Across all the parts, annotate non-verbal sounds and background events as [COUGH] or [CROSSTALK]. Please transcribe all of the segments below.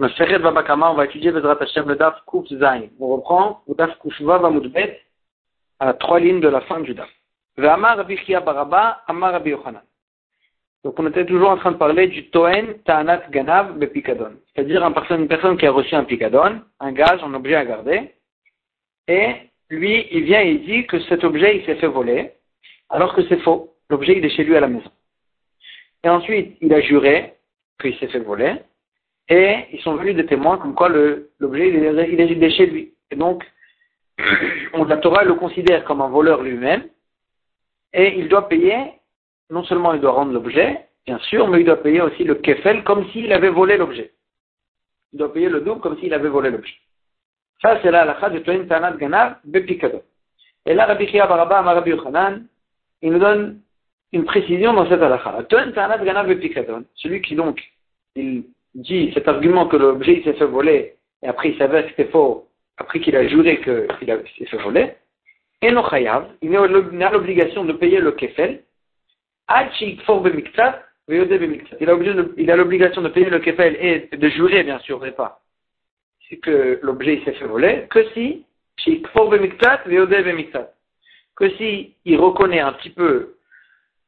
Babakama, on va étudier Bezrat Hashem le Daf Kouf Zain. On reprend le Daf Koufva Vamudbet à trois lignes de la fin du Daf. Ve'amar Rabbi Chia Baraba, Amar Rabbi Yochanan. Donc on était toujours en train de parler du Toen Ta'anat Ganav Bepikadon. C'est-à-dire une personne qui a reçu un Pikadon, un gage, un objet à garder, et lui, il vient et il dit que cet objet, il s'est fait voler, alors que c'est faux. L'objet, il est chez lui à la maison. Et ensuite, il a juré qu'il s'est fait voler, et ils sont venus des témoins comme quoi l'objet, il, est, il est chez lui. Et donc, [CLEARS THROAT] on, la Torah le considère comme un voleur lui-même, et il doit payer, non seulement il doit rendre l'objet, bien sûr, mais il doit payer aussi le kefel comme s'il avait volé l'objet. Il doit payer le double comme s'il avait volé l'objet. Ça, c'est la halakha de Toin Tanat Ganav Bepikado. Et là, Rabbi Chia Baraba, Rabbi Yochanan, il nous donne une précision dans cette halakha. Toin Tanat Ganav Bepikadon, celui qui donc, il dit cet argument que l'objet s'est fait voler, et après il s'avère que c'était faux, après qu'il a juré qu'il s'est fait voler, et non chayav, il a l'obligation de payer le kefel, il a l'obligation de payer le kefel et de jurer, bien sûr, mais pas, que l'objet s'est fait voler, que si, que si il reconnaît un petit peu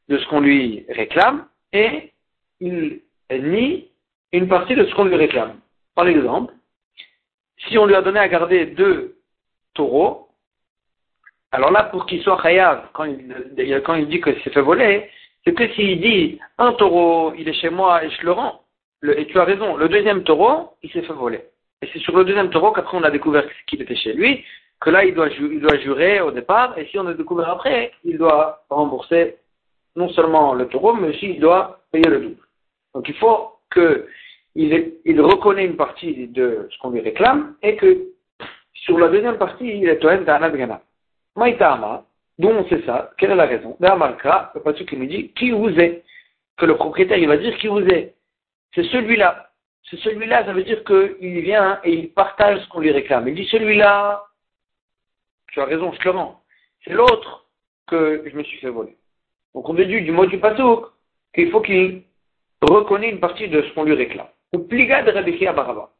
de ce qu'on lui réclame et il nie une partie de ce qu'on lui réclame. Par exemple, si on lui a donné à garder deux taureaux, alors là, pour qu'il soit chayav, quand il, dit que c'est fait voler, c'est que s'il dit un taureau, il est chez moi et je le rends, et tu as raison, le deuxième taureau, il s'est fait voler. Et c'est sur le deuxième taureau qu'après on a découvert qu'il était chez lui, que là il doit, il doit jurer au départ, et si on a découvert après, il doit rembourser non seulement le taureau, mais aussi il doit payer le double. Donc il faut que il, reconnaît une partie de ce qu'on lui réclame et que sur la deuxième partie, il est Toen Ta'ana Gana. Maïtama, d'où on sait ça, quelle est la raison? D'amarka, le patron qui nous dit qui vous est? Que le propriétaire, il va dire qui vous est. C'est celui-là. C'est celui-là, ça veut dire qu'il vient et il partage ce qu'on lui réclame. Il dit celui-là, tu as raison, je te rends. C'est l'autre que je me suis fait voler. Donc on déduit du mot du pasouk qu'il faut qu'il reconnaisse une partie de ce qu'on lui réclame ou pliga de Rabbi Chia Baraba.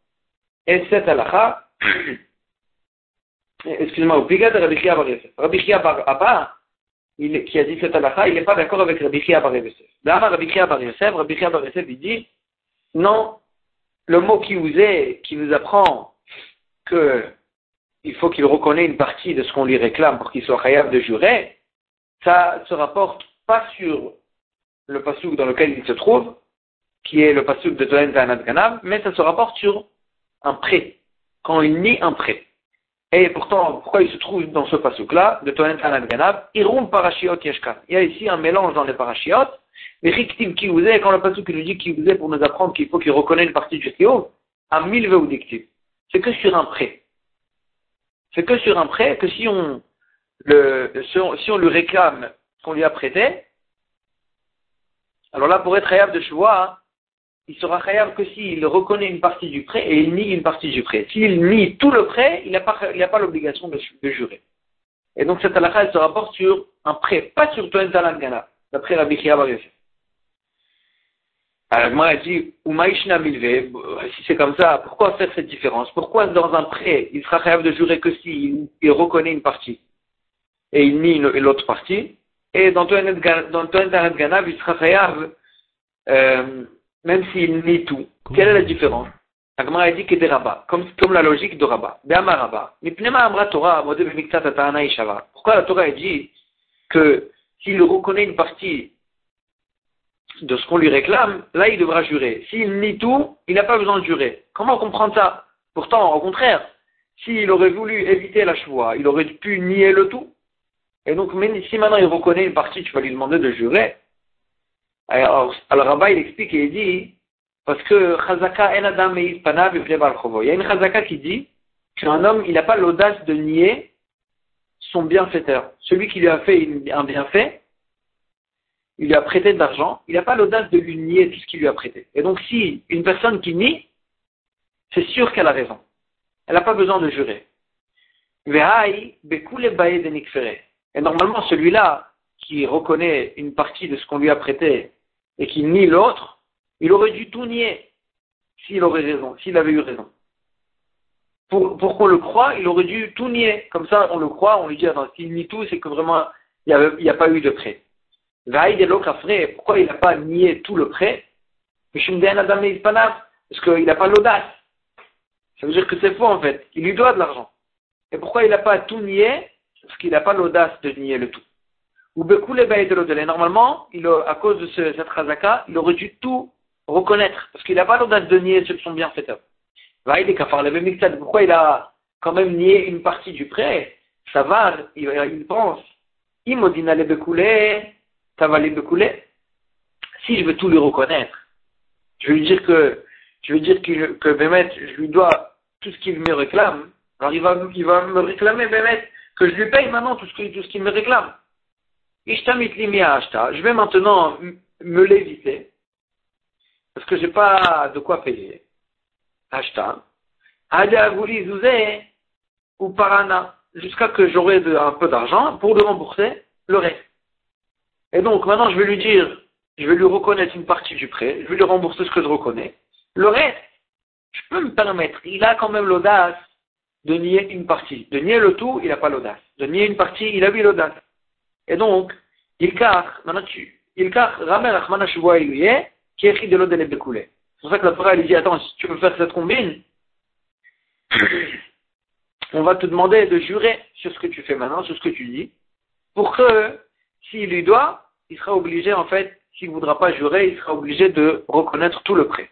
Et cette halakha, [COUGHS] excusez-moi, ou pliga de Rabbi Chia Bar Rabbi Chia il, qui a dit cette halakha, il n'est pas d'accord avec Rabbi Chia Bar Yosef. D'abord, Rabbi Chia Bar Yosef, Rabbi Chia Bar Yosef, il dit, non, le mot qui vous est, qui vous apprend que il faut qu'il reconnaisse une partie de ce qu'on lui réclame pour qu'il soit capable de jurer, ça se rapporte pas sur le pasouk dans lequel il se trouve, qui est le passage de Toen Ta'anat Ganav, mais ça se rapporte sur un prêt, quand il nie un prêt. Et pourtant, pourquoi il se trouve dans ce passage là de Toen Ta'anat Ganav, Irum Parashiot Yeshkan. Il y a ici un mélange dans les Parashiot, mais Riktiv est, quand le passage lui dit est pour nous apprendre qu'il faut qu'il reconnaisse une partie du Théo, à mille ou dictive. C'est que sur un prêt. C'est que sur un prêt que si on, le, si on lui réclame ce qu'on lui a prêté, alors là, pour être réel de choix, il sera khayab que s'il reconnaît une partie du prêt et il nie une partie du prêt. S'il nie tout le prêt, il n'a pas, l'obligation de, jurer. Et donc cette halakha, elle se rapporte sur un prêt, pas sur Toen Gana, d'après Rabbi Bar Alors moi, elle dit, Milve, si c'est comme ça, pourquoi faire cette différence? Pourquoi dans un prêt, il sera khayab de jurer que s'il il reconnaît une partie et il nie l'autre partie? Et dans Toen Gana, il sera khayab euh, même s'il nie tout. Quelle est la différence Agmara dit que des rabbins, comme, comme la logique de rabbin. Pourquoi la Torah dit que s'il reconnaît une partie de ce qu'on lui réclame, là il devra jurer. S'il nie tout, il n'a pas besoin de jurer. Comment comprendre ça? Pourtant, au contraire, s'il aurait voulu éviter la choix, il aurait pu nier le tout. Et donc, si maintenant il reconnaît une partie, tu vas lui demander de jurer. Alors, alors Rabat, il explique et il dit, parce que Chazaka Il y a une Chazaka qui dit qu'un homme, il n'a pas l'audace de nier son bienfaiteur. Celui qui lui a fait un bienfait, il lui a prêté de l'argent, il n'a pas l'audace de lui nier tout ce qu'il lui a prêté. Et donc, si une personne qui nie, c'est sûr qu'elle a raison. Elle n'a pas besoin de jurer. Et normalement, celui-là qui reconnaît une partie de ce qu'on lui a prêté et qui nie l'autre, il aurait dû tout nier. s'il aurait raison, s'il avait eu raison. Pour, qu'on le croit, il aurait dû tout nier. Comme ça, on le croit, on lui dit, attends, s'il nie tout, c'est que vraiment, il n'y a, pas eu de prêt. Pourquoi il n'a pas nié tout le prêt? Parce qu'il n'a pas l'audace. Ça veut dire que c'est faux en fait. Il lui doit de l'argent. Et pourquoi il n'a pas tout nié? Parce qu'il n'a pas l'audace de nier le tout. Ou de Normalement, à cause de ce, cette razaka, il aurait dû tout reconnaître. Parce qu'il n'a pas l'audace de nier ceux qui sont bienfaiteurs. Pourquoi il a quand même nié une partie du prêt? Ça va, il, il pense. Imodina le ça va les Si je veux tout lui reconnaître, je vais lui dire que, je dire que, je lui dois tout ce qu'il me réclame. Alors il va, me réclamer, Bémet, que je lui paye maintenant tout ce qu'il me réclame. Je vais maintenant me l'éviter. Parce que j'ai pas de quoi payer. Ashta. ou Parana. Jusqu'à que j'aurai un peu d'argent pour le rembourser le reste. Et donc, maintenant, je vais lui dire, je vais lui reconnaître une partie du prêt, je vais lui rembourser ce que je reconnais. Le reste, je peux me permettre. Il a quand même l'audace de nier une partie. De nier le tout, il n'a pas l'audace. De nier une partie, il a eu l'audace. Et donc, il car, maintenant tu, il car, ramer achmana iluye, qui écrit de l'eau de C'est pour ça que la Torah, dit, attends, si tu veux faire cette combine, [COUGHS] on va te demander de jurer sur ce que tu fais maintenant, sur ce que tu dis, pour que, s'il lui doit, il sera obligé, en fait, s'il ne voudra pas jurer, il sera obligé de reconnaître tout le prêt.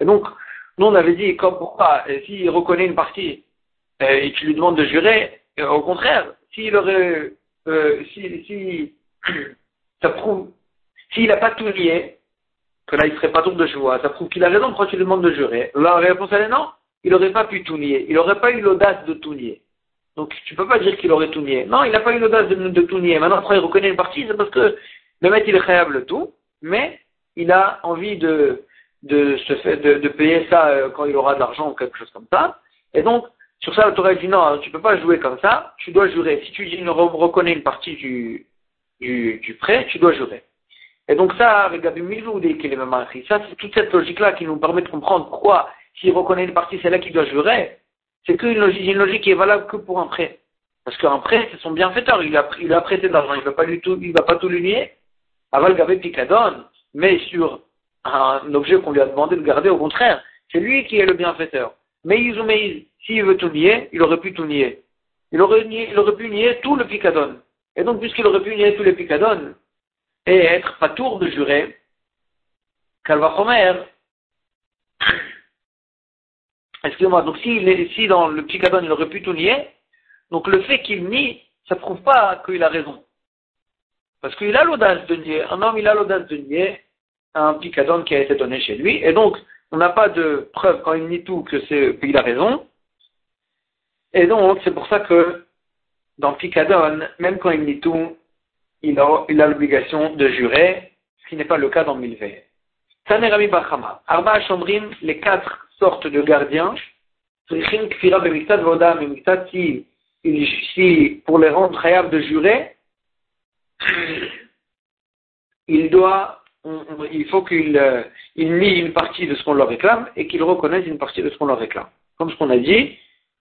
Et donc, nous, on avait dit, comme pourquoi, s'il reconnaît une partie euh, et tu lui demandes de jurer, euh, au contraire, s'il aurait, si, si, [CLEARS THROAT] ça prouve, s'il n'a pas tout nié, que là, il serait pas tour de joie, ça prouve qu'il a raison, pourquoi tu lui demandes de jurer La réponse, elle est non, il n'aurait pas pu tout nier, il n'aurait pas eu l'audace de tout nier. Donc, tu peux pas dire qu'il aurait tout nié. Non, il n'a pas eu l'audace de, tout nier. Maintenant, après, il reconnaît une partie, c'est parce que le maître, il est créable tout, mais il a envie de, de, payer ça euh, quand il aura de l'argent ou quelque chose comme ça. Et donc, sur ça, le dit non, tu peux pas jouer comme ça, tu dois jurer. Si tu reconnais une partie du, du, du prêt, tu dois jurer. Et donc ça, regardez, ça, c'est toute cette logique-là qui nous permet de comprendre pourquoi, s'il reconnaît une partie, c'est là qu'il doit jurer. C'est qu'une logique, une logique qui est valable que pour un prêt. Parce qu'un prêt, c'est son bienfaiteur. Il a, il a prêté de l'argent. Il va pas du tout, il va pas tout lui nier. Aval Gavé Picadon. Mais sur un objet qu'on lui a demandé de garder, au contraire, c'est lui qui est le bienfaiteur. Mais ou s'il veut tout nier, il aurait pu tout nier. Il aurait, pu nier tout le picadon. Et donc, puisqu'il aurait pu nier tout le picadon et être pas tour de jurer, Calvachomer, [COUGHS] excusez-moi, donc si, si dans le picadon il aurait pu tout nier, donc le fait qu'il nie, ça prouve pas qu'il a raison. Parce qu'il a l'audace de nier. Un homme, il a l'audace de nier un picadon qui a été donné chez lui. Et donc, on n'a pas de preuve quand il nie tout que c'est qu'il a raison. Et donc, c'est pour ça que dans Picadon, même quand il nie tout, il a, il a l'obligation de jurer, ce qui n'est pas le cas dans Milvé. Tanerami Bachama. Arba Shomrim, les quatre sortes de gardiens, si, si pour les rendre capables de jurer, il doit il faut qu'il euh, une partie de ce qu'on leur réclame et qu'il reconnaisse une partie de ce qu'on leur réclame. Comme ce qu'on a dit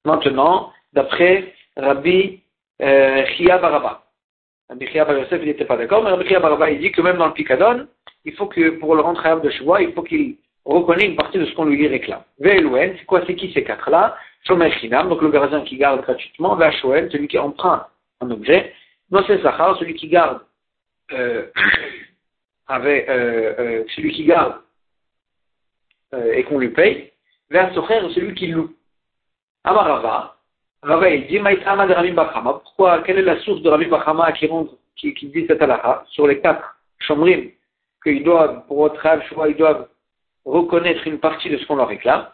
maintenant, d'après Rabbi euh, Chia Baraba. Rabbi Chia Baraba, il n'était pas d'accord, mais Rabbi Chia Baraba, il dit que même dans le Picadon, il faut que pour le rendre capable de choix, il faut qu'il reconnaisse une partie de ce qu'on lui réclame. Ve'elouen, c'est quoi, c'est qui ces quatre-là? Shomer Chinam, donc le gardien qui garde gratuitement, Ve'ashoel, celui qui emprunte un objet, c'est Sachar, celui qui garde euh, avec euh, euh, celui qui garde euh, et qu'on lui paye, vers frère celui qui loue. Amarava, Rava il dit, de Rabbi Bachama, pourquoi, quelle est la source de Rabbi Bachama qui, dit cette halakha sur les quatre chomrim qu'ils doivent, pour votre rêve, ils doivent reconnaître une partie de ce qu'on leur réclame?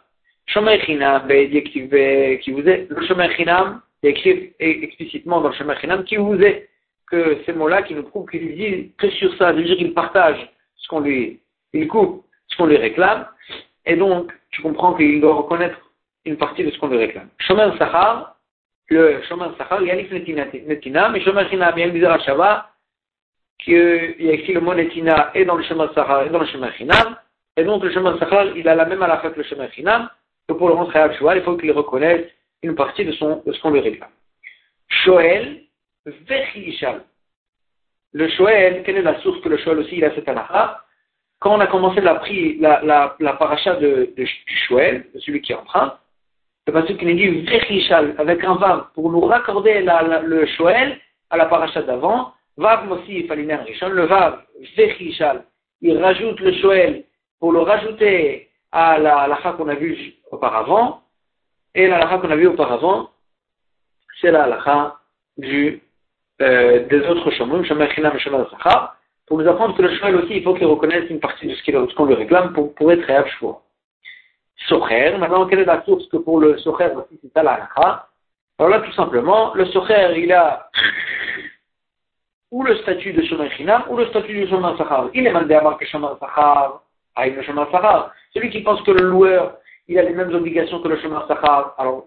Shomer Chinam, qui vous est, le Shomer Chinam, écrit explicitement dans le Shomer Chinam, qui vous est que ces mots-là qui nous prouvent qu'il dit que sur ça, cest dire qu'il partage ce qu'on lui, il coupe ce qu'on lui réclame, et donc tu comprends qu'il doit reconnaître une partie de ce qu'on lui réclame. Shomer Sahar, le Shomer Sahar, Yannick Netina, mais Shomer China, bien bizarre Shava, qu'il y a écrit le mot Netina et dans le Shomer Sahar et dans le Shomer Chinam, Et donc, le chemin Sachar, il a la même halakha que le chemin Chinam, que pour le Khayab Shual, il faut qu'il reconnaisse une partie de, son, de ce qu'on lui réclame. Shoel. Le Shoel, quelle est la source que le Shoel aussi, il a cette halakha? Quand on a commencé la, la, paracha de, du Shoel, de celui qui train, le passage qui nous dit Vechishal, avec un vav, pour nous raccorder le Shoel à la paracha d'avant, vav Rishon, le vav, Vechishal, il rajoute le Shoel pour le rajouter à la halakha qu'on a vue auparavant, et la halakha qu'on a vue auparavant, c'est la halakha du, euh, des autres zachar, pour nous apprendre que le shoel aussi, il faut qu'il reconnaisse une partie de ce qu'on lui réclame pour, pour être shvour. Socher, maintenant, quelle est la source que pour le socher aussi, c'est ça la Alors là, tout simplement, le socher, il a ou le statut de shomer chinam, ou le statut du shomer zachar. Il est mandé à marquer shomer zachar, à une shomer zachar. Celui qui pense que le loueur, il a les mêmes obligations que le shomer zachar, alors,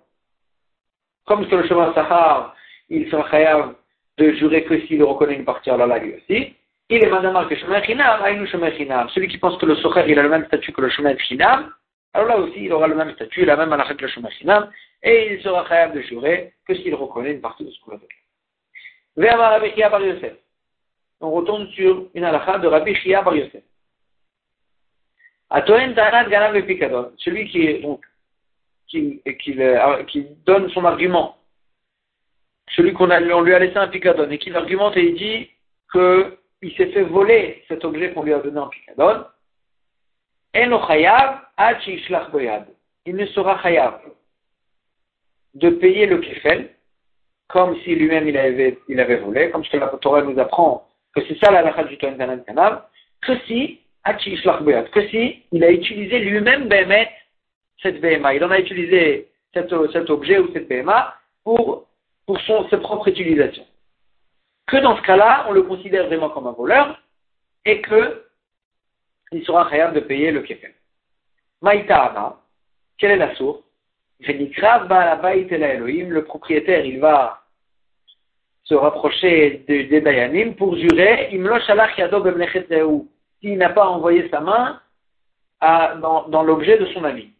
comme que le shomer zachar, il sera khayab de jurer que s'il reconnaît une partie à la lui aussi. Il est madame que Shomer Chinam, Aïnou Shomer Chinam. Celui qui pense que le Socher, il a le même statut que le Shomer Chinam, alors là aussi, il aura le même statut, la même halakha que le Shomer Chinam, et il sera khayab de jurer que s'il reconnaît une partie de ce qu'on a fait. Rabbi Chia Bar Yosef. On retourne sur une halakha de Rabbi Chia Bar Yosef. Atoen Tanat Ganav Pikadon. Celui qui, qui, qui, qui donne son argument celui qu'on on lui a laissé un picadon. Et qui argumente et il dit qu'il s'est fait voler cet objet qu'on lui a donné en picadon, il ne sera chayav de payer le kefel comme si lui-même il avait, il volé, comme ce que la Torah nous apprend que c'est ça la lacha du Tohen Kanal, que si, que si il a utilisé lui-même cette BMA, il en a utilisé cet objet ou cette BMA pour pour son, sa propre utilisation. Que dans ce cas-là, on le considère vraiment comme un voleur et que il sera capable de payer le kefel. Maïta quelle est la source? Le propriétaire, il va se rapprocher des Dayanim pour jurer, s'il n'a pas envoyé sa main à, dans, dans l'objet de son ami.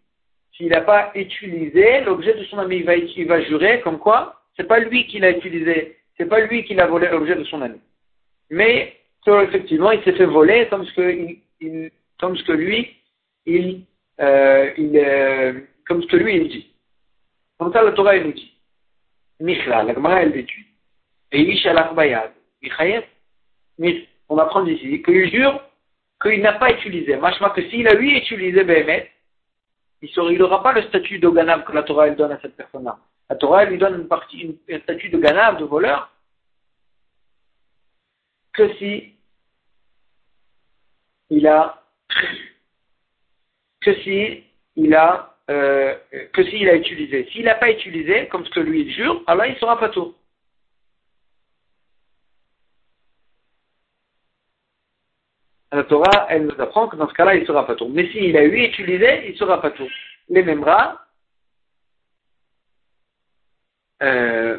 S'il n'a pas utilisé l'objet de son ami, il va, il va jurer comme quoi c'est pas lui qui l'a utilisé, c'est pas lui qui l'a volé l'objet de son ami. Mais effectivement, il s'est fait voler comme ce que, il, comme ce que lui, il, euh, il euh, comme ce que lui il dit. Comme ça, la Torah il nous dit. Michla, la Gemara elle dit. Et Ishalach Bayad, on apprend ici qu'il jure qu'il n'a pas utilisé. Machma que s'il a lui utilisé Behemet, il n'aura pas le statut de Ganab que la Torah elle donne à cette personne-là. La Torah lui donne une partie, un statut de ganave, de voleur, que si il a, que si il a, euh, s'il a utilisé. S'il n'a pas utilisé, comme ce que lui il jure, alors il sera pas tout. La Torah, elle nous apprend que dans ce cas-là, il sera pas tout. Mais s'il a eu utilisé, il sera pas tout. Les mêmes rats, euh,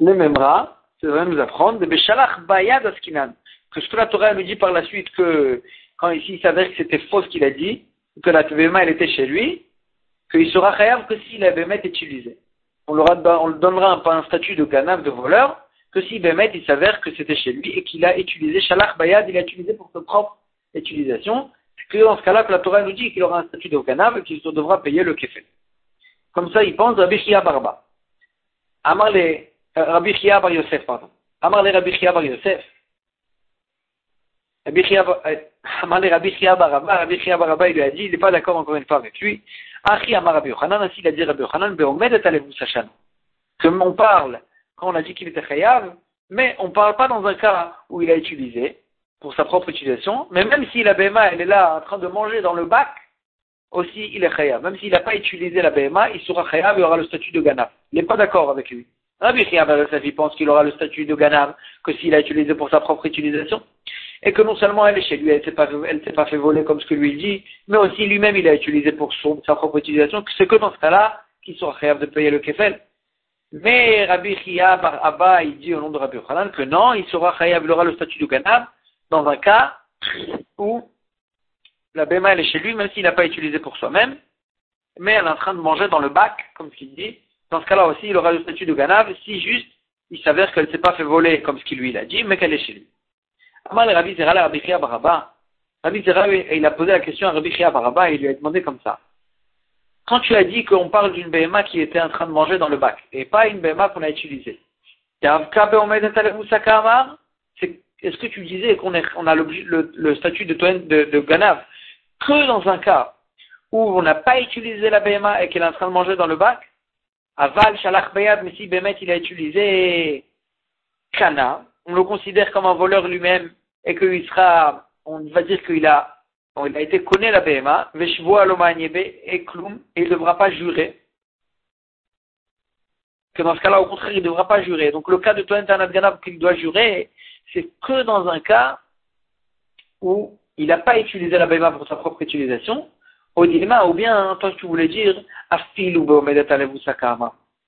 le Memra, c'est vrai nous apprendre, de Beshalach Bayad Askinan. Que ce que la Torah nous dit par la suite que, quand ici il s'avère que c'était faux ce qu'il a dit, que la Tvéma elle était chez lui, qu'il sera khayab que si la Bémet est utilisée. On, on lui donnera un, un statut de ganav, de voleur, que si Bémet il s'avère que c'était chez lui et qu'il a utilisé Shalach Bayad, il a utilisé pour sa propre utilisation, que dans ce cas-là, que la Torah nous dit qu'il aura un statut de Ganav et qu'il devra payer le kefel. Comme ça, il pense Rabbi Chia Barba. Amar le, euh, Rabbi Chia Bar Yosef, pardon. Amar le Rabbi Chia Bar Yosef. Rabbi Chia, euh, Amar le Rabbi Baraba, Baraba, il lui a dit, il n'est pas d'accord encore une fois avec lui. Achi Amar Rabbi Yochanan, ainsi il a dit Rabbi Yochanan, Beomedet Alevu Sachan. Que on parle, quand on a dit qu'il était chayav, mais on ne parle pas dans un cas où il a utilisé, pour sa propre utilisation, mais même si la BMA elle est là en train de manger dans le bac, aussi il est khayab. Même s'il n'a pas utilisé la BMA, il sera khayab, il aura le statut de ganab. Il n'est pas d'accord avec lui. Rabbi Khayab il pense qu'il aura le statut de ganab que s'il a utilisé pour sa propre utilisation. Et que non seulement elle est chez lui, elle ne s'est pas, fait voler comme ce que lui dit, mais aussi lui-même il a utilisé pour son, sa propre utilisation, c'est que dans ce cas-là, qu'il sera khayab de payer le kefel. Mais Rabbi Chia Bar Abba, il dit au nom de Rabbi Yochanan que non, il sera chayav, il aura le statut du Ganav dans un cas où la Bema elle est chez lui, même s'il n'a pas utilisé pour soi-même, mais elle est en train de manger dans le bac, comme ce qu'il dit. Dans ce cas-là aussi, il aura le statut de Ganav si juste il s'avère qu'elle ne s'est pas fait voler comme ce qu'il lui a dit, mais qu'elle est chez lui. Amal Rabbi Zera, Rabbi Baraba, Rabbi Zera, il a posé la question à Rabbi Baraba et il lui a demandé comme ça. Quand tu as dit qu'on parle d'une BMA qui était en train de manger dans le bac, et pas une BMA qu'on a utilisée, est-ce que tu disais qu'on a le, statut de, de, de Ganav que dans un cas où on n'a pas utilisé la BMA et qu'elle est en train de manger dans le bac Aval, Shalach Bayad, mais si Bémet il a utilisé Kana, on le considère comme un voleur lui-même et qu'il sera, on va dire qu'il a, il a été connu la BMA, Veshvo Alomanyebe et Klum, et il ne devra pas jurer. Que dans ce cas-là, au contraire, il ne devra pas jurer. Donc le cas de Toen Tanat qu'il doit jurer, c'est que dans un cas où il n'a pas utilisé la BMA pour sa propre utilisation, au dilemme, ou bien, toi, tu voulais dire.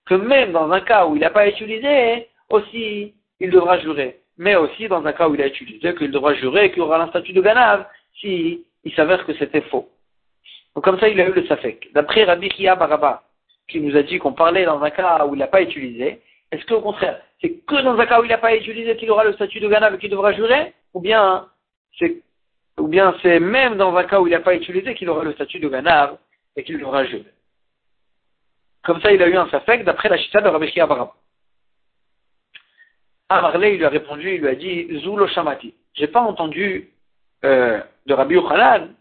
Que même dans un cas où il n'a pas utilisé, aussi, il devra jurer. Mais aussi dans un cas où il a utilisé, qu'il devra jurer qu'il aura un statut de ganav, si il s'avère que c'était faux. Donc comme ça, il a eu le safek. D'après Rabbi Kia Baraba, qui nous a dit qu'on parlait dans un cas où il n'a pas utilisé, est-ce qu'au contraire, c'est que dans un cas où il n'a pas utilisé qu'il aura le statut de ganav et qu'il devra jurer Ou bien c'est ou bien c'est même dans un cas où il n'a pas utilisé qu'il aura le statut de ganav et qu'il devra jurer. Comme ça, il a eu un safek d'après la chita de Rabbi Barab. Amarley, lui a répondu, il lui a dit, Zulo Shamati. J'ai pas entendu euh, de Rabbi Yochanan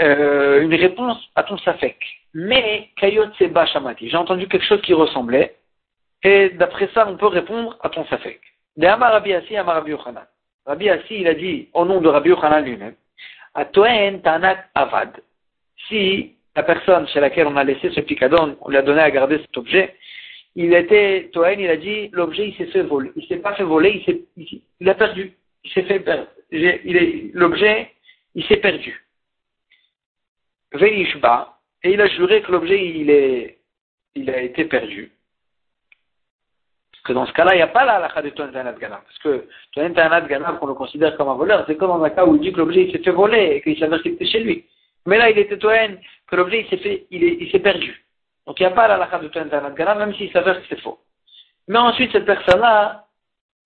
euh, une réponse à ton safek. Mais Kayot Seba Shamati. J'ai entendu quelque chose qui ressemblait. Et d'après ça, on peut répondre à ton safek. De Amar Rabbi Assi, Amar Rabbi Yochanan. Rabbi Assi, il a dit, au nom de Rabbi Yochanan lui-même, Atoen Tanak Avad. Si la personne chez laquelle on a laissé ce picadon, on lui a donné à garder cet objet, il était, Toen, il a dit, l'objet, il s'est fait voler. Il s'est pas fait voler, il s'est, il a perdu. Il s'est fait perdre. Il l'objet, il s'est perdu. Veishba, et il a juré que l'objet, il est, il a été perdu. Que dans ce cas-là, il n'y a pas la halakha de Toen Tanat Ganav. Parce que Toen Tanat Ganav, qu'on le considère comme un voleur, c'est comme dans un cas où il dit que l'objet, s'est fait voler et qu'il s'avère qu'il était chez lui. Mais là, il était Toen que l'objet il s'est fait, il s'est perdu. Donc il n'y a pas la lacha de Toen Tanat Ganav, même s'il s'avère que c'est faux. Mais ensuite, cette personne-là,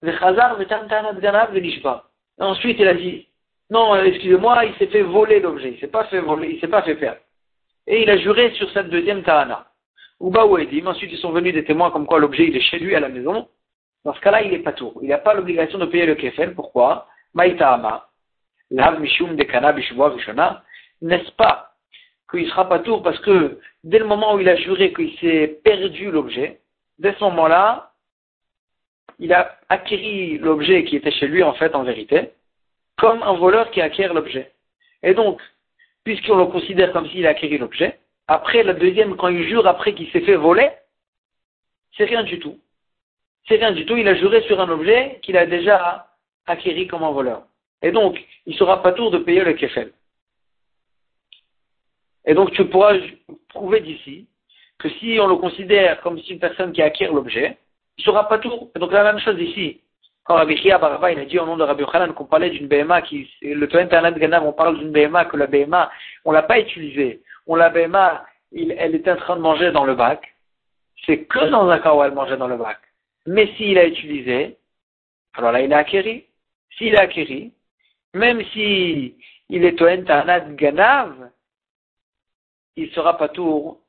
le Chazar, le Tanat Ganav, le Nishba. Ensuite, il a dit, non, excusez-moi, il s'est fait voler l'objet, il s'est pas fait voler, il s'est pas fait perdre. Et il a juré sur cette deuxième Tahana. Ou Edim, ensuite ils sont venus des témoins comme quoi l'objet il est chez lui à la maison. Dans ce cas-là, il est pas tour. Il n'a pas l'obligation de payer le kefel. Pourquoi? Maïtahama. Lav mishum de kana N'est-ce pas qu'il sera pas tour parce que dès le moment où il a juré qu'il s'est perdu l'objet, dès ce moment-là, il a acquis l'objet qui était chez lui en fait en vérité, comme un voleur qui acquiert l'objet. Et donc, puisqu'on le considère comme s'il a acquis l'objet, après la deuxième, quand il jure après qu'il s'est fait voler, c'est rien du tout. C'est rien du tout, il a juré sur un objet qu'il a déjà acquis comme un voleur. Et donc, il sera pas tour de payer le kefel. Et donc tu pourras prouver d'ici que si on le considère comme si une personne qui acquiert l'objet, il ne sera pas tout. Et donc la même chose ici. Quand Rabbi Chia Baraba, il a dit au nom de Rabbi Khanan qu'on parlait d'une BMA qui, le Tohen Ganav, on parle d'une BMA que la BMA, on l'a pas utilisée. On la BMA, elle était en train de manger dans le bac. C'est que dans un cas où elle mangeait dans le bac. Mais s'il a utilisé, alors là, il a acquéri. S'il a acquéri, même si il est Tohen Tanat Ganav, il sera pas tour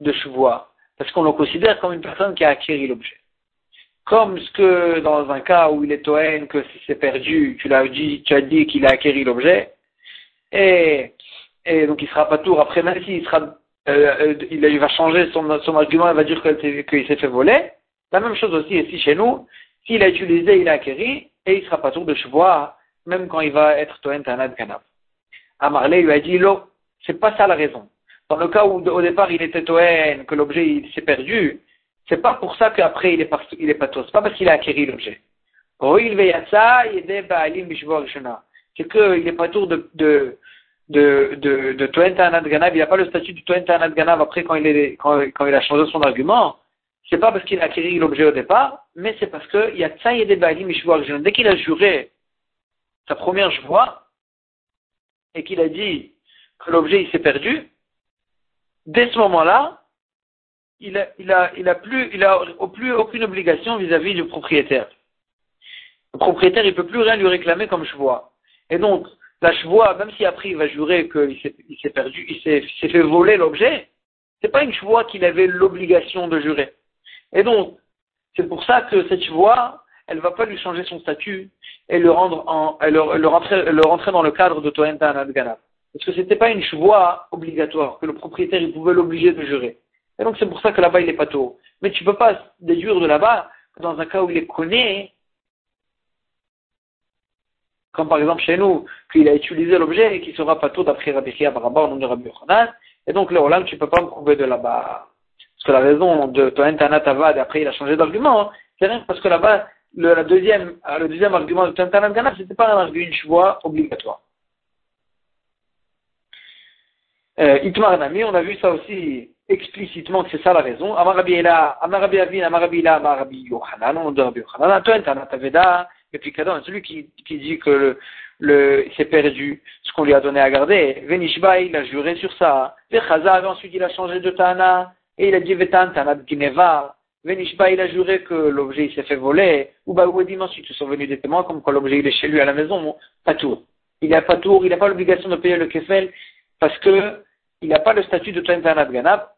de chevois, parce qu'on le considère comme une personne qui a acquis l'objet. Comme ce que dans un cas où il est Toen, que c'est perdu, tu l'as dit, tu as dit qu'il a acquis l'objet, et, et donc il sera pas tour. Après, même s'il sera, euh, euh, il, va changer son, argument, il va dire qu'il s'est fait voler. La même chose aussi ici chez nous. S'il a utilisé, il a acquis, et il sera pas tour de chevois, même quand il va être Toen Tanad Kanab. Amarley lui a dit, lo, c'est pas ça la raison. Dans le cas où au départ il était Toen, que l'objet il s'est perdu, c'est pas pour ça qu'après il est pas, il est pas c'est pas parce qu'il a acquis l'objet. C'est qu'il n'est pas tour de, de, de, de Toen Ganav, il n'a pas le statut de Toen Tanat Ganav après quand il, est, quand, il a changé son argument. c'est pas parce qu'il a acquis l'objet au départ, mais c'est parce qu'il y a Tsaï des Dès qu'il a juré sa première joie, et qu'il a dit que l'objet il s'est perdu, dès ce moment-là, il a, il a, il a plus, il a plus aucune obligation vis-à-vis du propriétaire. Le propriétaire, il peut plus rien lui réclamer comme chevoie. Et donc, la chevoie, même si après il va jurer qu'il s'est perdu, il s'est fait voler l'objet, c'est pas une chevoie qu'il avait l'obligation de jurer. Et donc, c'est pour ça que cette chevoie, elle va pas lui changer son statut et le rendre en, le, le, rentrer, dans le cadre de Toenta Anadgana. Parce que c'était pas une chevoie obligatoire, que le propriétaire, il pouvait l'obliger de jurer. Et donc c'est pour ça que là-bas il est pas tôt. Mais tu peux pas déduire de là-bas que dans un cas où il est connu, comme par exemple chez nous, qu'il a utilisé l'objet et qu'il sera pas tôt d'après Rabbi Chia Baraba nom de Rabbi Yochanan, et donc le Roland, tu peux pas me prouver de là-bas. Parce que la raison de Tohen Tanat après il a changé d'argument, hein. c'est rien parce que là-bas, le, deuxième, le deuxième argument de Tohen Tanat ce c'était pas un argument, une choix obligatoire. Euh, Itmar Nami, on a vu ça aussi explicitement que c'est ça la raison. Amarabi Ela, Amarabi Avin, Amarabi Ela, Amarabi Yohanan, on de Rabbi Yohanan, Tohen Et puis celui qui, qui dit que le, le, s'est perdu ce qu'on lui a donné à garder. Venishba, il a juré sur ça. Vechazav, ensuite il a changé de Tana, et il a dit Vetan, Tana de. Venishba, il a juré que l'objet il s'est fait voler. Ou Baouedim, ensuite ils sont venus des témoins, comme quoi l'objet il est chez lui à la maison, pas tour. Il n'a pas tour, il n'a pas l'obligation de payer le kefel, parce que il n'a pas le statut de Tana Ganab.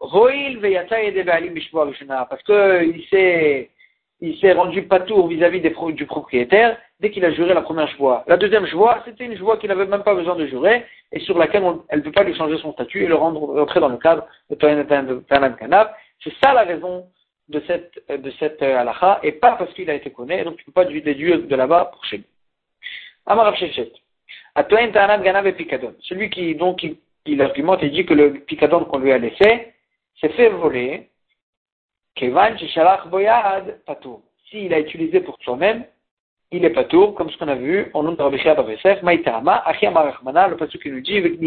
Veyata et parce que il s'est il s'est rendu pas tour vis-à-vis du propriétaire dès qu'il a juré la première joie. La deuxième joie, c'était une joie qu'il n'avait même pas besoin de jurer et sur laquelle elle ne peut pas lui changer son statut et le rendre rentrer dans le cadre de Tanam Kanab. C'est ça la raison de cette, de cette euh, halakha et pas parce qu'il a été connu, donc tu ne peux pas déduire de là-bas pour chez lui. Amarav. Atoen Tanam Ganab et Picadon. Celui qui, donc, il, il argumente et dit que le Picadon qu'on lui a laissé s'est fait voler Kevan Shalach Boyad Patour. S'il a utilisé pour soi-même, il est patour, comme ce qu'on a vu au nom de Rabbi Shia Bavesef, Maïtama, Achim Arachmana, le pasuk qui nous dit, le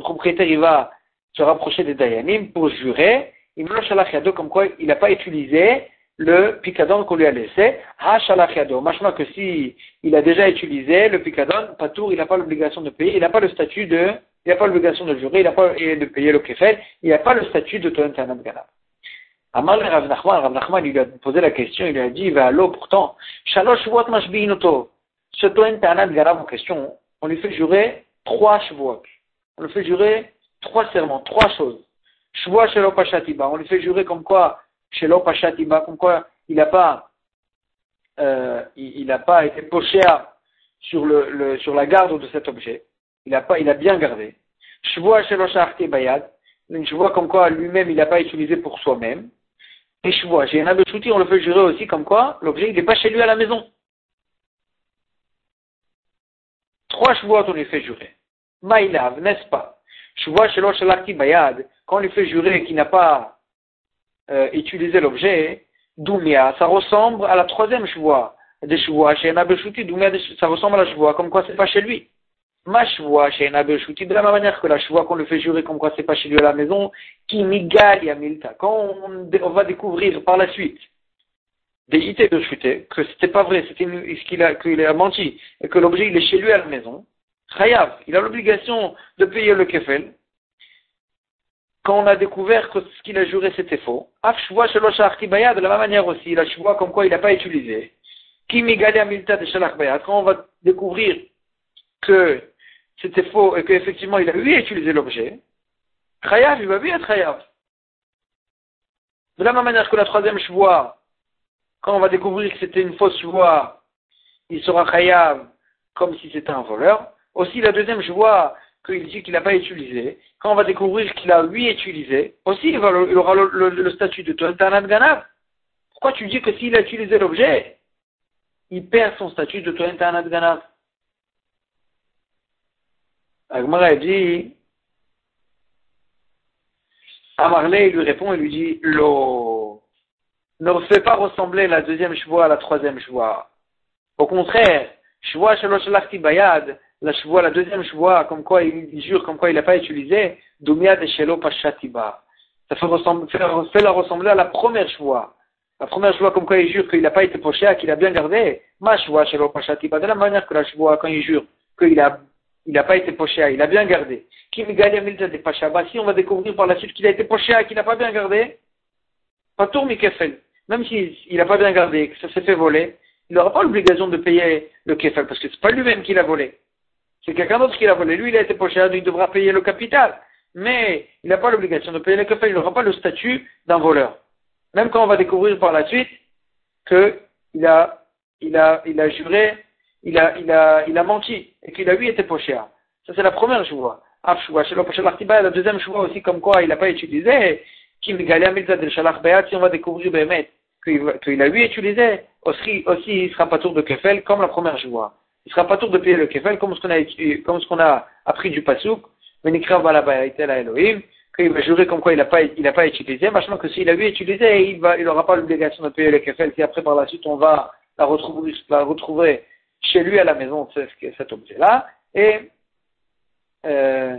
propriétaire il va se rapprocher des Dayanim pour jurer, il me Shalach Yado, comme quoi il n'a pas utilisé le picadon qu'on lui a laissé, Ha Shalach Yado. Machma que si il a déjà utilisé le picadon, patour, il n'a pas l'obligation de payer, il n'a pas le statut de, il n'a pas l'obligation de jurer, il n'a pas de payer le kefel, il n'a pas le statut de Toentanam Ganab. Amal Rav Nachman, Rav Nachman, il lui a posé la question, il lui a dit, va l'eau, pourtant, Shalosh Shavuot Mashbiinoto. Ce Toen Tanat Garav en question, on lui fait jurer trois Shavuot. On lui fait jurer trois serments, trois choses. Shavuot Shelo Pashatiba. On lui fait jurer comme quoi, Shelo Pashatiba, comme quoi il n'a pas, euh, il n'a pas été poché sur le, le, sur la garde de cet objet. Il a pas, il a bien gardé. Shahti Bayad. Une Shavuot comme quoi lui-même il n'a pas utilisé pour soi-même. Et vois, j'ai un abeshuti, on le fait jurer aussi comme quoi l'objet il n'est pas chez lui à la maison. Trois chevaux on lui fait jurer. Maïlav, n'est-ce pas? Vois chez l'Oshalaki Bayad, quand on lui fait jurer qu'il n'a pas euh, utilisé l'objet, Doumia, ça ressemble à la troisième chevoie des chez un abeshuti, Doumia, ça ressemble à la chevoie, comme quoi c'est pas chez lui. Ma chevoie chez un abeshuti, de la même manière que la chevoie qu'on lui fait jurer comme quoi c'est pas chez lui à la maison, qui migal yamilta. Quand on, va découvrir par la suite des idées de que c'était pas vrai, c'était qu'il a, qu'il a menti, et que l'objet il est chez lui à la maison, Chayav, il a l'obligation de payer le kefel. Quand on a découvert que ce qu'il a juré c'était faux, de la même manière aussi, la chevoie comme quoi il n'a pas utilisé. Quand on va découvrir que c'était faux et qu'effectivement il a eu utilisé l'objet, Chayav, il va bien être Chayav. De la même manière que la troisième chevoie, quand on va découvrir que c'était une fausse chevoie, il sera Chayav comme si c'était un voleur. Aussi la deuxième chevoie qu'il dit qu'il n'a pas utilisé, quand on va découvrir qu'il a lui utilisé, aussi il, aura le, statut de Toentanat Ganav. Pourquoi tu dis que s'il a utilisé l'objet, il perd son statut de Toentanat Ganav? Agmara dit, Amarley lui répond et lui dit, Lo, ne fait pas ressembler la deuxième chevoie à la troisième chevoie. Au contraire, chevoie bayad, la chevoie, la deuxième chevoie, comme quoi il jure, comme quoi il n'a pas utilisé, dumia de shelo pashatiba. ça fait, la ressembler à la première choix. La première choix, comme quoi il jure qu'il n'a pas été poché, qu'il a bien gardé. Ma choix, chez pas de la manière que la choix, quand il jure qu'il a, il n'a pas été poché, il a bien gardé. Si on va découvrir par la suite qu'il a été poché, qu'il n'a pas bien gardé, pas tour Kefel. Même s'il n'a pas bien gardé, que ça s'est fait voler, il n'aura pas l'obligation de payer le Kefel, parce que c'est pas lui-même qui l'a volé. C'est quelqu'un d'autre qui l'a volé. Lui, il a été poché, il devra payer le capital. Mais il n'a pas l'obligation de payer le Kefel, il n'aura pas le statut d'un voleur. Même quand on va découvrir par la suite qu'il a, il a, il a juré, il a, il a, il a menti, et qu'il a lui été poché. Ça, c'est la première choix. La deuxième choix aussi, comme quoi il n'a pas utilisé, si on va découvrir qu'il a lui utilisé, aussi, aussi il sera pas tour de kefel comme la première joie. Il sera pas tour de payer le kefel comme ce qu'on a, comme ce qu'on a appris du pasouk, Elohim, qu'il va jurer comme quoi il n'a pas, il a pas utilisé, machin que s'il a lui utilisé, il va, il n'aura pas l'obligation de payer le kefel si après par la suite on va la retrouver, la retrouver chez lui à la maison, cet objet-là, et, euh,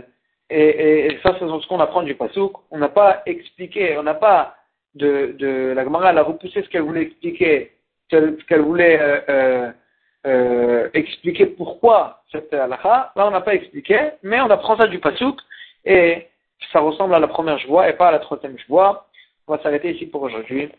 et, et, ça, c'est ce qu'on apprend du Passouk. On n'a pas expliqué, on n'a pas de, de la Gemara, elle a repoussé ce qu'elle voulait expliquer, ce qu'elle voulait euh, euh, expliquer pourquoi cette halakha. Là, on n'a pas expliqué, mais on apprend ça du Passouk et ça ressemble à la première joie et pas à la troisième joie. On va s'arrêter ici pour aujourd'hui.